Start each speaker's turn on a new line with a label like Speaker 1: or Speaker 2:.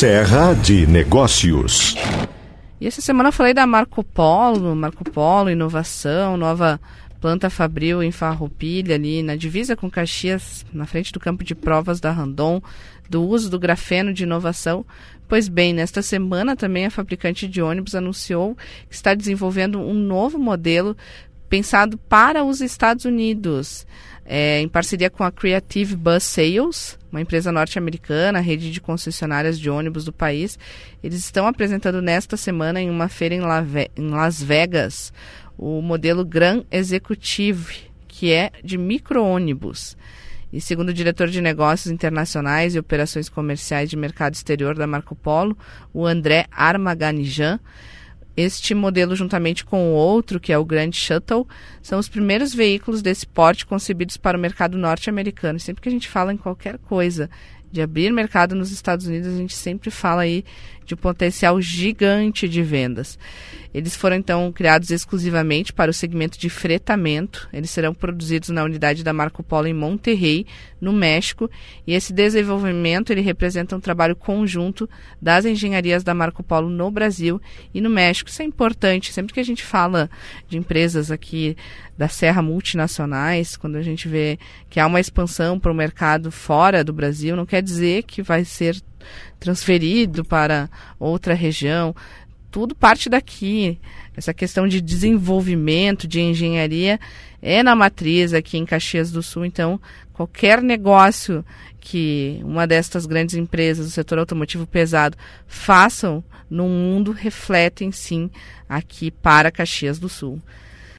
Speaker 1: Serra de Negócios.
Speaker 2: E essa semana eu falei da Marco Polo, Marco Polo, inovação, nova planta fabril em Farroupilha, ali na divisa com Caxias, na frente do campo de provas da Randon, do uso do grafeno de inovação. Pois bem, nesta semana também a fabricante de ônibus anunciou que está desenvolvendo um novo modelo pensado para os Estados Unidos, é, em parceria com a Creative Bus Sales, uma empresa norte-americana, rede de concessionárias de ônibus do país. Eles estão apresentando nesta semana em uma feira em, em Las Vegas o modelo Gran Executive, que é de micro-ônibus. E segundo o diretor de negócios internacionais e operações comerciais de mercado exterior da Marco Polo, o André Armaganijan, este modelo, juntamente com o outro, que é o Grand Shuttle, são os primeiros veículos desse porte concebidos para o mercado norte-americano. Sempre que a gente fala em qualquer coisa de abrir mercado nos Estados Unidos, a gente sempre fala aí de um potencial gigante de vendas. Eles foram então criados exclusivamente para o segmento de fretamento. Eles serão produzidos na unidade da Marco Polo em Monterrey, no México, e esse desenvolvimento ele representa um trabalho conjunto das engenharias da Marco Polo no Brasil e no México. Isso é importante. Sempre que a gente fala de empresas aqui da Serra multinacionais, quando a gente vê que há uma expansão para o mercado fora do Brasil, não quer dizer que vai ser transferido para outra região. Tudo parte daqui. Essa questão de desenvolvimento, de engenharia, é na matriz aqui em Caxias do Sul. Então, qualquer negócio que uma destas grandes empresas do setor automotivo pesado façam no mundo refletem sim aqui para Caxias do Sul.